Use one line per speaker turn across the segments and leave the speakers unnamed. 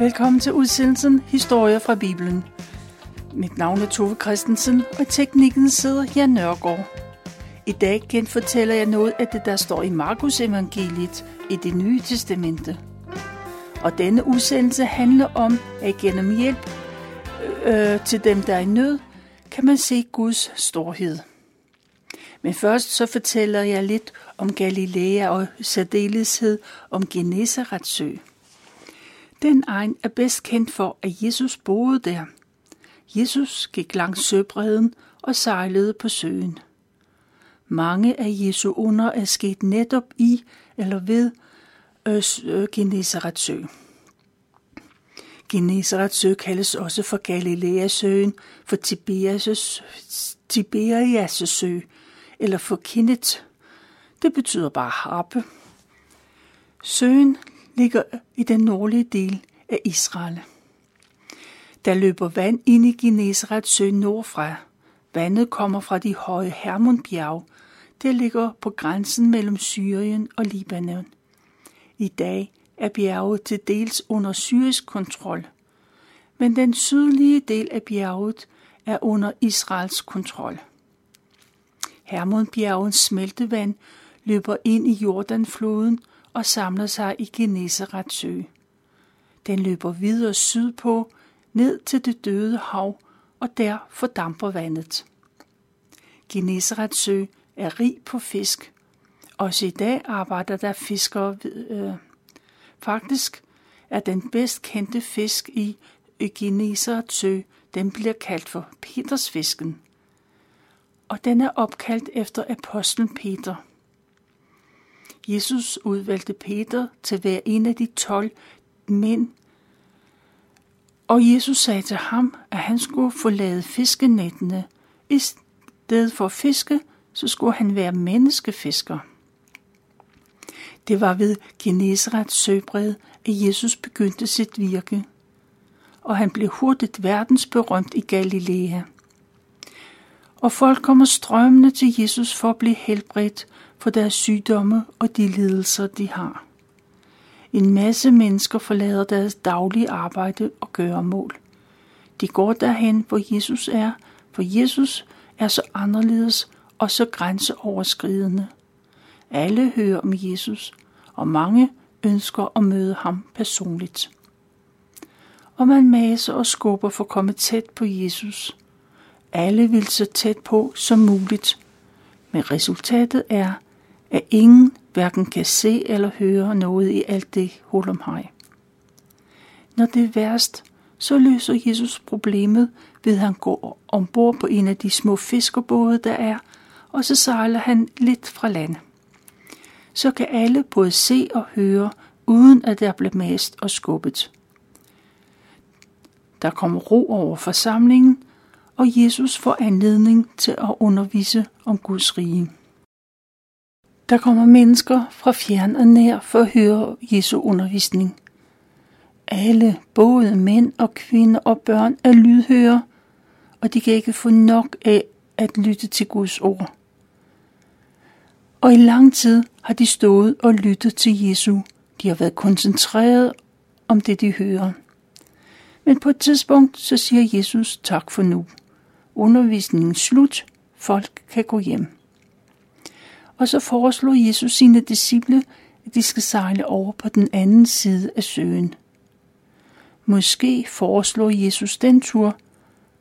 Velkommen til udsendelsen Historier fra Bibelen. Mit navn er Tove Christensen, og teknikken sidder Jan Nørgaard. I dag genfortæller jeg noget af det, der står i Markus evangeliet i det nye testamente. Og denne udsendelse handler om, at gennem hjælp øh, øh til dem, der er i nød, kan man se Guds storhed. Men først så fortæller jeg lidt om Galilea og særdeleshed om Genesarets sø. Den egen er bedst kendt for, at Jesus boede der. Jesus gik langs søbredden og sejlede på søen. Mange af Jesu under er sket netop i eller ved øh, Genesarets sø. Genesarets sø kaldes også for Galileasøen, for Tiberias, Tiberias sø, eller for Kinnet. Det betyder bare harpe. Søen ligger i den nordlige del af Israel. Der løber vand ind i Genesaret sø nordfra. Vandet kommer fra de høje Hermonbjerg, der ligger på grænsen mellem Syrien og Libanon. I dag er bjerget til dels under syrisk kontrol, men den sydlige del af bjerget er under Israels kontrol. Hermonbjergens smeltevand løber ind i Jordanfloden og samler sig i Genesarets sø. Den løber videre sydpå, ned til det døde hav, og der fordamper vandet. Genesarets sø er rig på fisk. Også i dag arbejder der fiskere ved, øh, Faktisk er den bedst kendte fisk i Genesarets sø, den bliver kaldt for Petersfisken. Og den er opkaldt efter apostlen Peter. Jesus udvalgte Peter til at være en af de tolv mænd, og Jesus sagde til ham, at han skulle forlade fiskenettene. I stedet for fiske, så skulle han være menneskefisker. Det var ved Genesarets søbred, at Jesus begyndte sit virke, og han blev hurtigt verdensberømt i Galilea. Og folk kommer strømmende til Jesus for at blive helbredt for deres sygdomme og de lidelser, de har. En masse mennesker forlader deres daglige arbejde og gør mål. De går derhen, hvor Jesus er, for Jesus er så anderledes og så grænseoverskridende. Alle hører om Jesus, og mange ønsker at møde ham personligt. Og man maser og skubber for at komme tæt på Jesus. Alle vil så tæt på som muligt, men resultatet er, at ingen hverken kan se eller høre noget i alt det hul om hej. Når det er værst, så løser Jesus problemet ved at han går ombord på en af de små fiskerbåde, der er, og så sejler han lidt fra land. Så kan alle både se og høre, uden at der bliver mast og skubbet. Der kommer ro over forsamlingen, og Jesus får anledning til at undervise om Guds rige. Der kommer mennesker fra fjern og nær for at høre Jesu undervisning. Alle, både mænd og kvinder og børn, er lydhøre, og de kan ikke få nok af at lytte til Guds ord. Og i lang tid har de stået og lyttet til Jesu. De har været koncentreret om det, de hører. Men på et tidspunkt, så siger Jesus tak for nu. Undervisningen slut. Folk kan gå hjem. Og så foreslår Jesus sine disciple, at de skal sejle over på den anden side af søen. Måske foreslår Jesus den tur,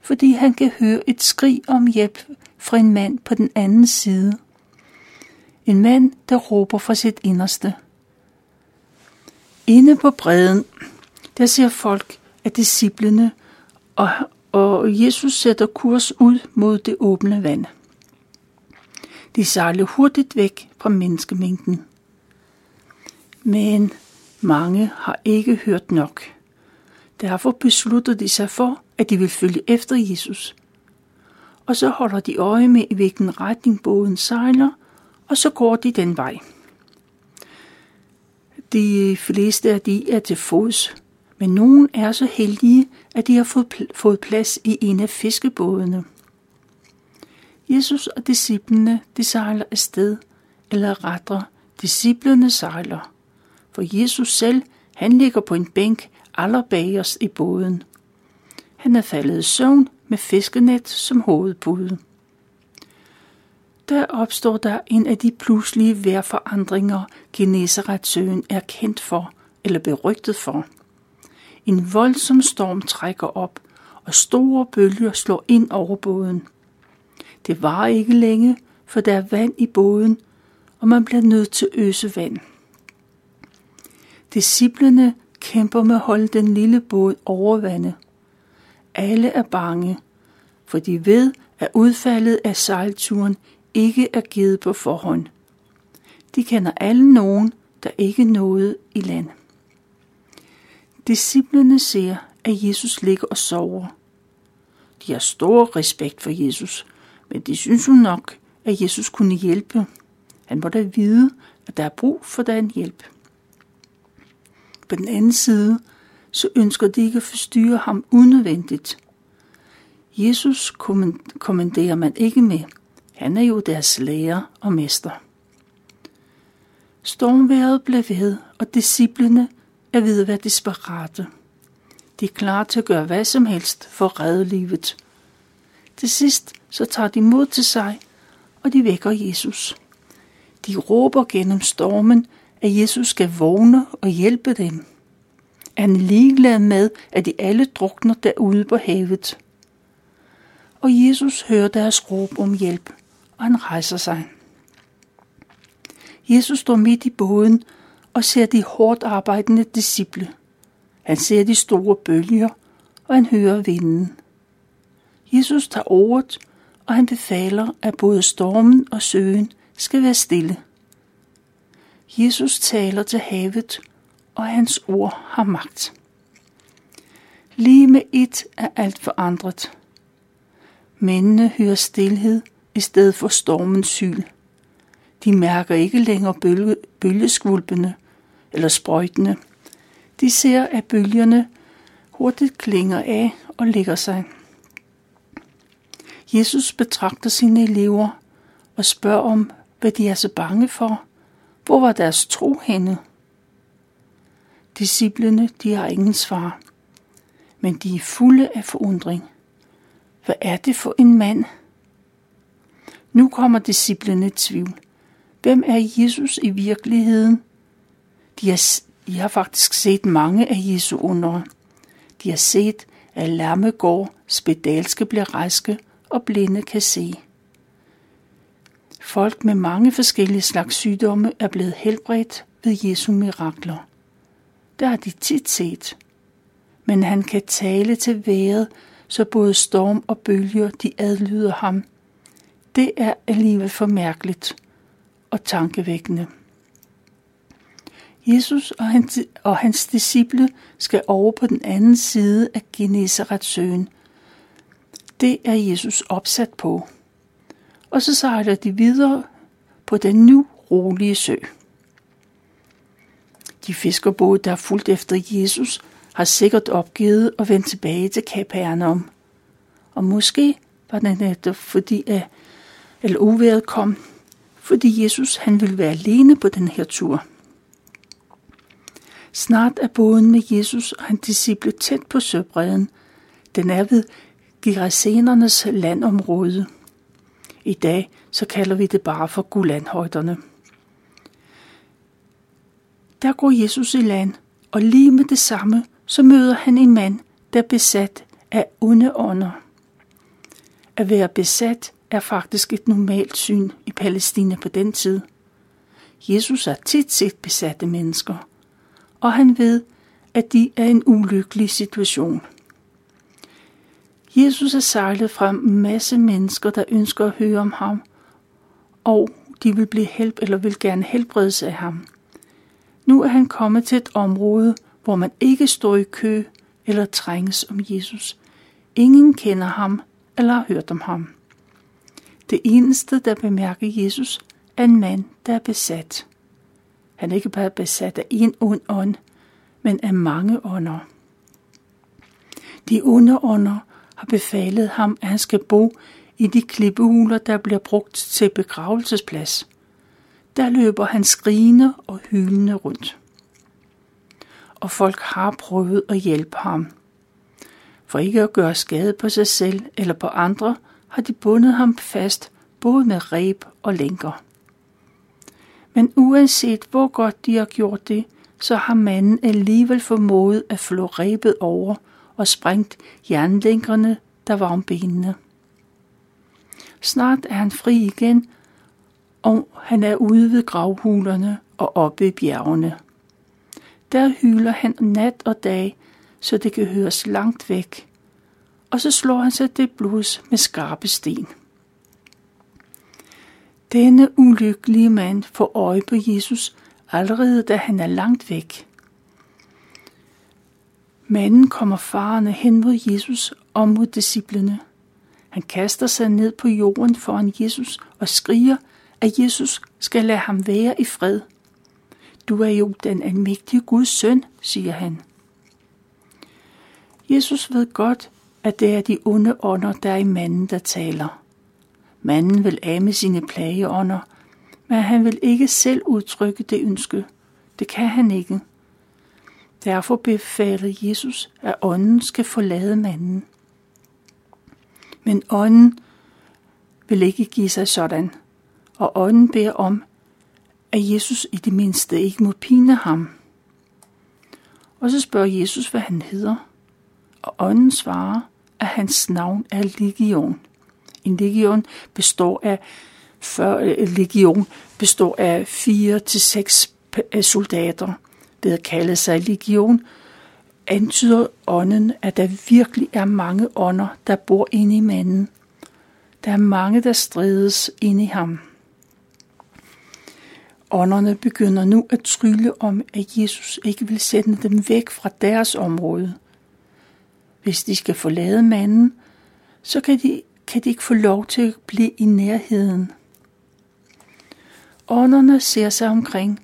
fordi han kan høre et skrig om hjælp fra en mand på den anden side. En mand, der råber fra sit inderste. Inde på bredden, der ser folk af disciplene, og, og Jesus sætter kurs ud mod det åbne vand. De sejlede hurtigt væk fra menneskemængden. Men mange har ikke hørt nok. Derfor beslutter de sig for, at de vil følge efter Jesus. Og så holder de øje med, i hvilken retning båden sejler, og så går de den vej. De fleste af de er til fods, men nogen er så heldige, at de har fået, fået plads i en af fiskebådene. Jesus og disciplene, de sejler afsted, eller rettere, disciplene sejler. For Jesus selv, han ligger på en bænk allerbagerst i båden. Han er faldet i søvn med fiskenet som hovedpude. Der opstår der en af de pludselige vejrforandringer, Genesaretsøen er kendt for eller berygtet for. En voldsom storm trækker op, og store bølger slår ind over båden. Det var ikke længe, for der er vand i båden, og man bliver nødt til at øse vand. Disciplerne kæmper med at holde den lille båd over vandet. Alle er bange, for de ved, at udfaldet af sejlturen ikke er givet på forhånd. De kender alle nogen, der ikke nåede i land. Disciplerne ser, at Jesus ligger og sover. De har stor respekt for Jesus, men de synes hun nok, at Jesus kunne hjælpe. Han må da vide, at der er brug for den hjælp. På den anden side, så ønsker de ikke at forstyrre ham unødvendigt. Jesus kommanderer man ikke med. Han er jo deres lærer og mester. Stormværet blev ved, og disciplene er ved at være desperate. De er klar til at gøre hvad som helst for at redde livet. Til sidst så tager de mod til sig, og de vækker Jesus. De råber gennem stormen, at Jesus skal vågne og hjælpe dem. Han er ligeglad med, at de alle drukner derude på havet. Og Jesus hører deres råb om hjælp, og han rejser sig. Jesus står midt i båden og ser de hårdt arbejdende disciple. Han ser de store bølger, og han hører vinden. Jesus tager ordet, og han befaler, at både stormen og søen skal være stille. Jesus taler til havet, og hans ord har magt. Lige med et er alt forandret. Mændene hører stillhed i stedet for stormens syl. De mærker ikke længere bølge, bølgeskvulpene eller sprøjtene. De ser, at bølgerne hurtigt klinger af og ligger sig. Jesus betragter sine elever og spørger om, hvad de er så bange for. Hvor var deres tro henne? Disciplene, de har ingen svar, men de er fulde af forundring. Hvad er det for en mand? Nu kommer disciplene i tvivl. Hvem er Jesus i virkeligheden? De har, de har faktisk set mange af Jesu under. De har set, at lamme går, spedalske bliver raske og blinde kan se. Folk med mange forskellige slags sygdomme er blevet helbredt ved Jesu mirakler. Der har de tit set. Men han kan tale til vejret, så både storm og bølger de adlyder ham. Det er alligevel for mærkeligt og tankevækkende. Jesus og hans, og hans disciple skal over på den anden side af Genesaretsøen, søen. Det er Jesus opsat på. Og så sejler de videre på den nu rolige sø. De fiskerbåde, der er fulgt efter Jesus, har sikkert opgivet at vende tilbage til Kapernaum. Og måske var det netop fordi, at, eller uværet kom, fordi Jesus han ville være alene på den her tur. Snart er båden med Jesus og hans disciple tæt på søbredden. Den er ved Girasenernes landområde. I dag så kalder vi det bare for Gulanhøjderne. Der går Jesus i land, og lige med det samme, så møder han en mand, der er besat af onde ånder. At være besat er faktisk et normalt syn i Palæstina på den tid. Jesus har tit set besatte mennesker, og han ved, at de er i en ulykkelig situation. Jesus er sejlet fra en masse mennesker, der ønsker at høre om ham, og de vil blive help eller vil gerne helbredes af ham. Nu er han kommet til et område, hvor man ikke står i kø eller trænges om Jesus. Ingen kender ham eller har hørt om ham. Det eneste, der bemærker Jesus, er en mand, der er besat. Han er ikke bare besat af en ond ånd, men af mange ånder. De onde ånder har befalet ham, at han skal bo i de klippehuler, der bliver brugt til begravelsesplads. Der løber han skrigende og hylende rundt. og folk har prøvet at hjælpe ham. For ikke at gøre skade på sig selv eller på andre, har de bundet ham fast både med reb og lænker. Men uanset hvor godt de har gjort det, så har manden alligevel formået at flå rebet over og sprængt jernlænkerne, der var om benene. Snart er han fri igen, og han er ude ved gravhulerne og oppe i bjergene. Der hyler han nat og dag, så det kan høres langt væk, og så slår han sig det blus med skarpe sten. Denne ulykkelige mand får øje på Jesus allerede da han er langt væk. Manden kommer farende hen mod Jesus og mod disciplene. Han kaster sig ned på jorden foran Jesus og skriger, at Jesus skal lade ham være i fred. Du er jo den almægtige Guds søn, siger han. Jesus ved godt, at det er de onde ånder, der er i manden, der taler. Manden vil af med sine plageånder, men han vil ikke selv udtrykke det ønske. Det kan han ikke. Derfor befaler Jesus, at ånden skal forlade manden. Men ånden vil ikke give sig sådan, og ånden beder om, at Jesus i det mindste ikke må pine ham. Og så spørger Jesus, hvad han hedder, og ånden svarer, at hans navn er Legion. En legion består af før legion består af fire til seks soldater. Ved at kalde sig legion, antyder ånden, at der virkelig er mange ånder, der bor inde i manden. Der er mange, der strides inde i ham. Ånderne begynder nu at trylle om, at Jesus ikke vil sende dem væk fra deres område. Hvis de skal forlade manden, så kan de, kan de ikke få lov til at blive i nærheden. Ånderne ser sig omkring,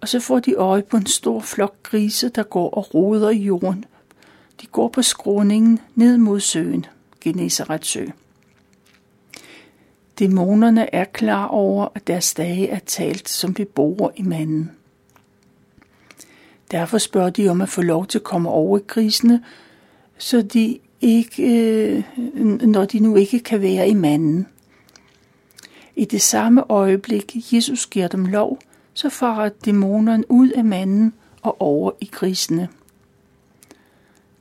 og så får de øje på en stor flok grise, der går og roder i jorden. De går på skråningen ned mod søen, Genesaret sø. Dæmonerne er klar over, at deres dage er talt som vi bor i manden. Derfor spørger de om at få lov til at komme over i grisene, så de ikke, øh, når de nu ikke kan være i manden. I det samme øjeblik, Jesus giver dem lov, så farer dæmonerne ud af manden og over i grisene.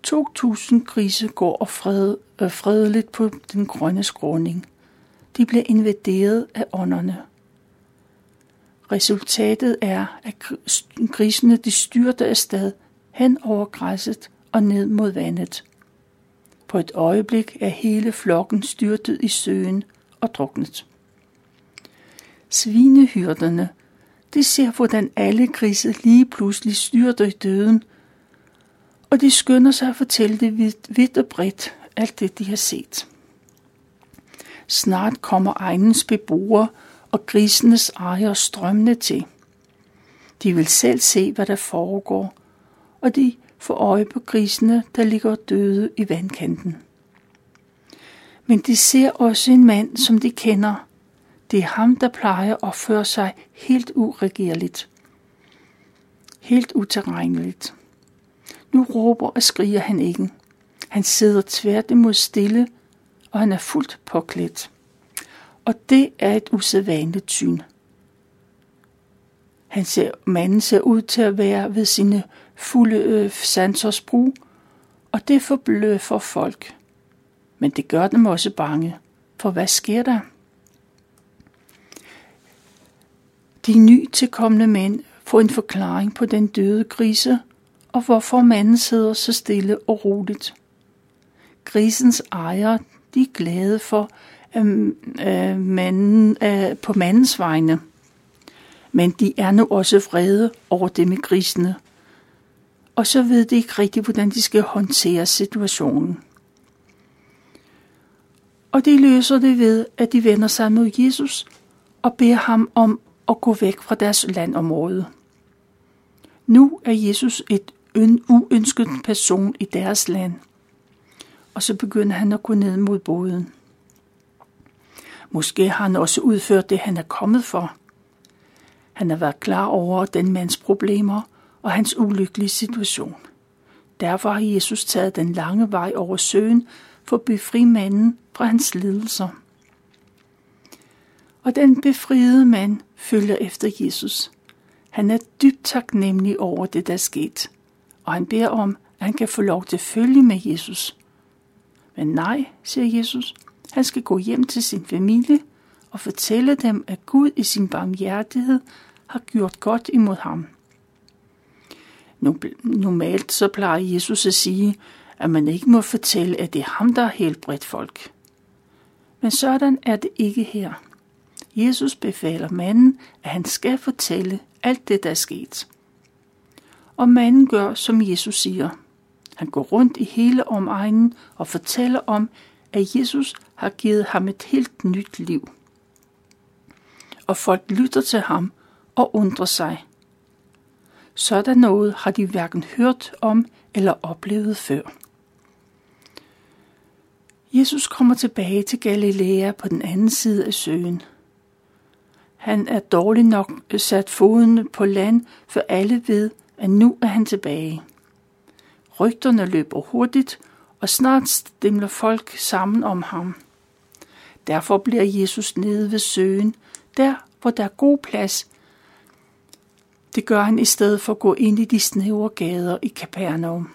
2.000 grise går og fred, øh, fredeligt på den grønne skråning. De bliver invaderet af ånderne. Resultatet er, at grisene de styrter afsted hen over græsset og ned mod vandet. På et øjeblik er hele flokken styrtet i søen og druknet. Svinehyrderne, de ser, hvordan alle grise lige pludselig styrter i døden, og de skynder sig at fortælle det vidt, vidt og bredt, alt det, de har set. Snart kommer egnens beboere og grisenes ejere strømmende til. De vil selv se, hvad der foregår, og de får øje på grisene, der ligger døde i vandkanten. Men de ser også en mand, som de kender, det er ham, der plejer at føre sig helt uregerligt. Helt uterrenligt. Nu råber og skriger han ikke. Han sidder tværtimod stille, og han er fuldt påklædt. Og det er et usædvanligt syn. Han ser, manden ser ud til at være ved sine fulde øh, sansers brug, og det forbløffer folk. Men det gør dem også bange, for hvad sker der? De ny tilkommende mænd få en forklaring på den døde grise, og hvorfor manden sidder så stille og roligt. Grisens ejer, de er glade for øh, øh, manden, øh, på mandens vegne. Men de er nu også vrede over det med grisene. Og så ved de ikke rigtigt, hvordan de skal håndtere situationen. Og de løser det ved, at de vender sig mod Jesus og beder ham om og gå væk fra deres landområde. Nu er Jesus et uønsket person i deres land, og så begynder han at gå ned mod båden. Måske har han også udført det, han er kommet for. Han har været klar over den mands problemer, og hans ulykkelige situation. Derfor har Jesus taget den lange vej over søen for at befri manden fra hans lidelser. Og den befriede mand følger efter Jesus. Han er dybt taknemmelig over det, der er sket, og han beder om, at han kan få lov til at følge med Jesus. Men nej, siger Jesus, han skal gå hjem til sin familie og fortælle dem, at Gud i sin barmhjertighed har gjort godt imod ham. Normalt så plejer Jesus at sige, at man ikke må fortælle, at det er ham, der har helbredt folk. Men sådan er det ikke her. Jesus befaler manden, at han skal fortælle alt det, der er sket. Og manden gør, som Jesus siger. Han går rundt i hele omegnen og fortæller om, at Jesus har givet ham et helt nyt liv. Og folk lytter til ham og undrer sig. Sådan noget har de hverken hørt om eller oplevet før. Jesus kommer tilbage til Galilea på den anden side af søen. Han er dårlig nok øh, sat foden på land, for alle ved, at nu er han tilbage. Rygterne løber hurtigt, og snart stemler folk sammen om ham. Derfor bliver Jesus nede ved søen, der hvor der er god plads. Det gør han i stedet for at gå ind i de snævre gader i Capernaum.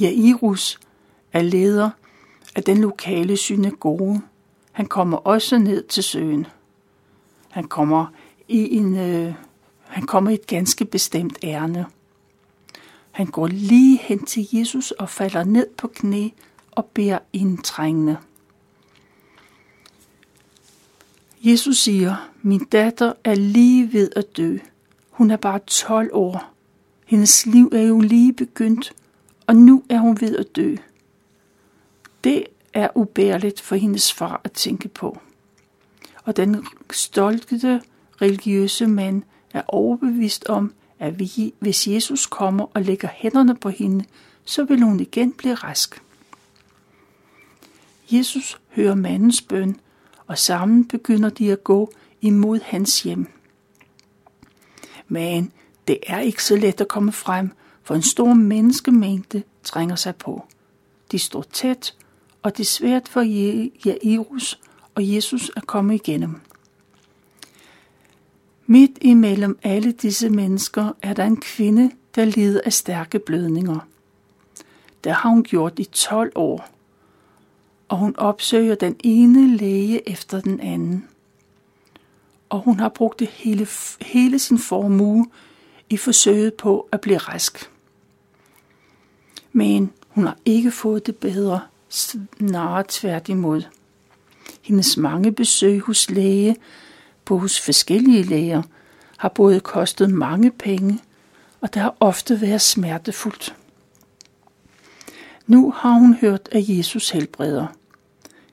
Jairus er leder af den lokale synagoge. Han kommer også ned til søen. Han kommer i en, øh, han kommer i et ganske bestemt ærne. Han går lige hen til Jesus og falder ned på knæ og beder indtrængende. Jesus siger, min datter er lige ved at dø. Hun er bare 12 år. Hendes liv er jo lige begyndt, og nu er hun ved at dø. Det er ubærligt for hendes far at tænke på. Og den stolte religiøse mand er overbevist om, at hvis Jesus kommer og lægger hænderne på hende, så vil hun igen blive rask. Jesus hører mandens bøn, og sammen begynder de at gå imod hans hjem. Men det er ikke så let at komme frem, for en stor menneskemængde trænger sig på. De står tæt, og det er svært for Jairus og Jesus at komme igennem. Midt imellem alle disse mennesker er der en kvinde, der lider af stærke blødninger. Det har hun gjort i 12 år, og hun opsøger den ene læge efter den anden. Og hun har brugt hele, hele sin formue i forsøget på at blive rask. Men hun har ikke fået det bedre, snarere tværtimod. Hendes mange besøg hos læge på hos forskellige læger har både kostet mange penge, og det har ofte været smertefuldt. Nu har hun hørt, at Jesus helbreder.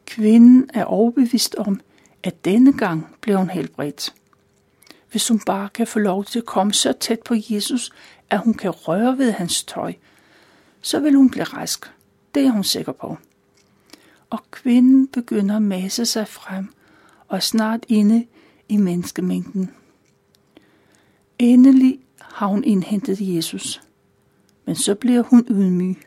Kvinden er overbevist om, at denne gang bliver hun helbredt. Hvis hun bare kan få lov til at komme så tæt på Jesus, at hun kan røre ved hans tøj, så vil hun blive rask. Det er hun sikker på. Og kvinden begynder at masse sig frem og snart inde i menneskemængden. Endelig har hun indhentet Jesus, men så bliver hun ydmyg.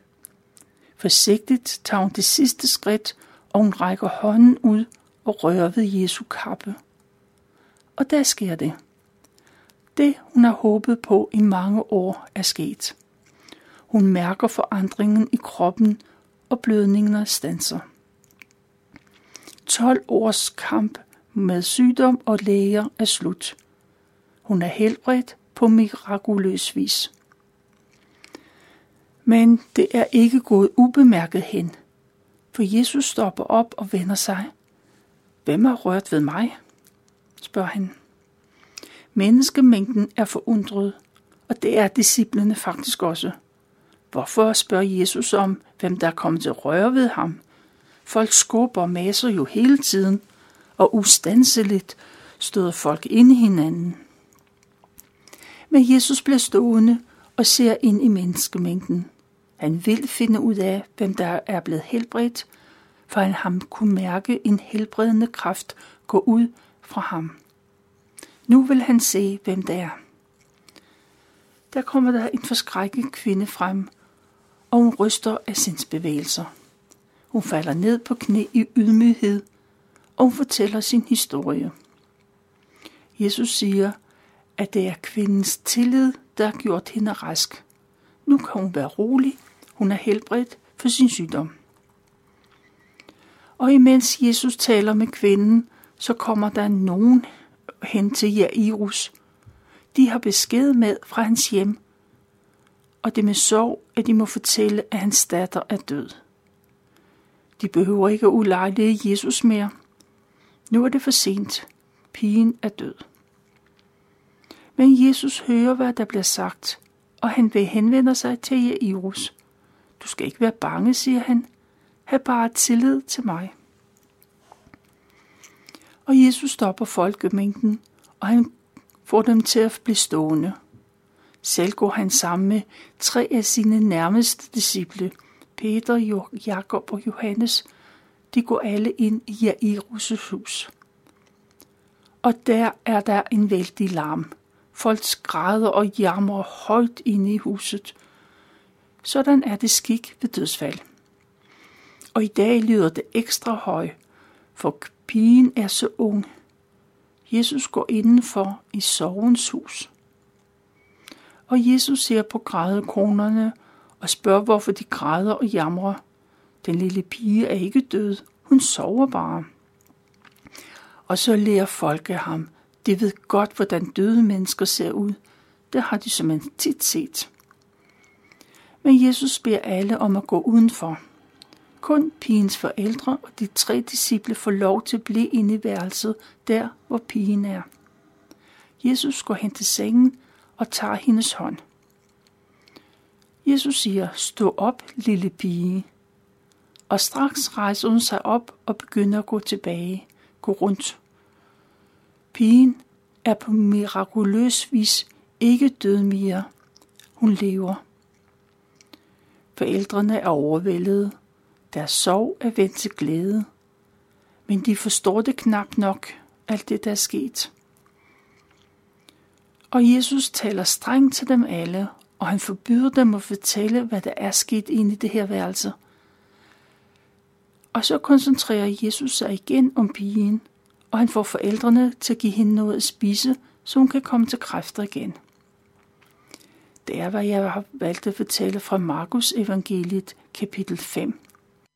Forsigtigt tager hun det sidste skridt, og hun rækker hånden ud og rører ved Jesu kappe. Og der sker det. Det, hun har håbet på i mange år, er sket. Hun mærker forandringen i kroppen, og blødningerne stanser. 12 års kamp med sygdom og læger er slut. Hun er helbredt på mirakuløs vis. Men det er ikke gået ubemærket hen, for Jesus stopper op og vender sig. Hvem har rørt ved mig? spørger han. Menneskemængden er forundret, og det er disciplene faktisk også. Hvorfor spørger Jesus om, hvem der er kommet til at røre ved ham? Folk skubber og maser jo hele tiden, og ustanseligt støder folk ind i hinanden. Men Jesus bliver stående og ser ind i menneskemængden. Han vil finde ud af, hvem der er blevet helbredt, for han ham kunne mærke en helbredende kraft gå ud fra ham. Nu vil han se, hvem det er. der kommer der en forskrækket kvinde frem, og hun ryster af bevægelser. Hun falder ned på knæ i ydmyghed, og hun fortæller sin historie. Jesus siger, at det er kvindens tillid, der har gjort hende rask. Nu kan hun være rolig. Hun er helbredt for sin sygdom. Og imens Jesus taler med kvinden, så kommer der nogen hen til Jairus. De har besked med fra hans hjem, og det med sorg, at de må fortælle, at hans datter er død. De behøver ikke at ulejlige Jesus mere. Nu er det for sent. Pigen er død. Men Jesus hører, hvad der bliver sagt, og han vil henvende sig til Jairus. Du skal ikke være bange, siger han. Hav bare tillid til mig. Og Jesus stopper folkemængden, og han får dem til at blive stående. Selv går han sammen med tre af sine nærmeste disciple, Peter, Jakob og Johannes. De går alle ind i Jairus' hus. Og der er der en vældig larm. Folk skræder og jammer højt inde i huset. Sådan er det skik ved dødsfald. Og i dag lyder det ekstra høj, for pigen er så ung. Jesus går indenfor i sovens hus. Og Jesus ser på grædekronerne og spørger, hvorfor de græder og jamrer. Den lille pige er ikke død, hun sover bare. Og så lærer folket ham, de ved godt, hvordan døde mennesker ser ud. Det har de som en tit set. Men Jesus beder alle om at gå udenfor. Kun pigens forældre og de tre disciple får lov til at blive inde i værelset, der hvor pigen er. Jesus går hen til sengen og tager hendes hånd. Jesus siger, stå op, lille pige. Og straks rejser hun sig op og begynder at gå tilbage, gå rundt. Pigen er på mirakuløs vis ikke død mere. Hun lever. Forældrene er overvældede. Deres sorg er vendt til glæde. Men de forstår det knap nok, alt det, der er sket. Og Jesus taler strengt til dem alle, og han forbyder dem at fortælle, hvad der er sket inde i det her værelse. Og så koncentrerer Jesus sig igen om pigen, og han får forældrene til at give hende noget at spise, så hun kan komme til kræfter igen. Det er, hvad jeg har valgt at fortælle fra Markus evangeliet kapitel 5.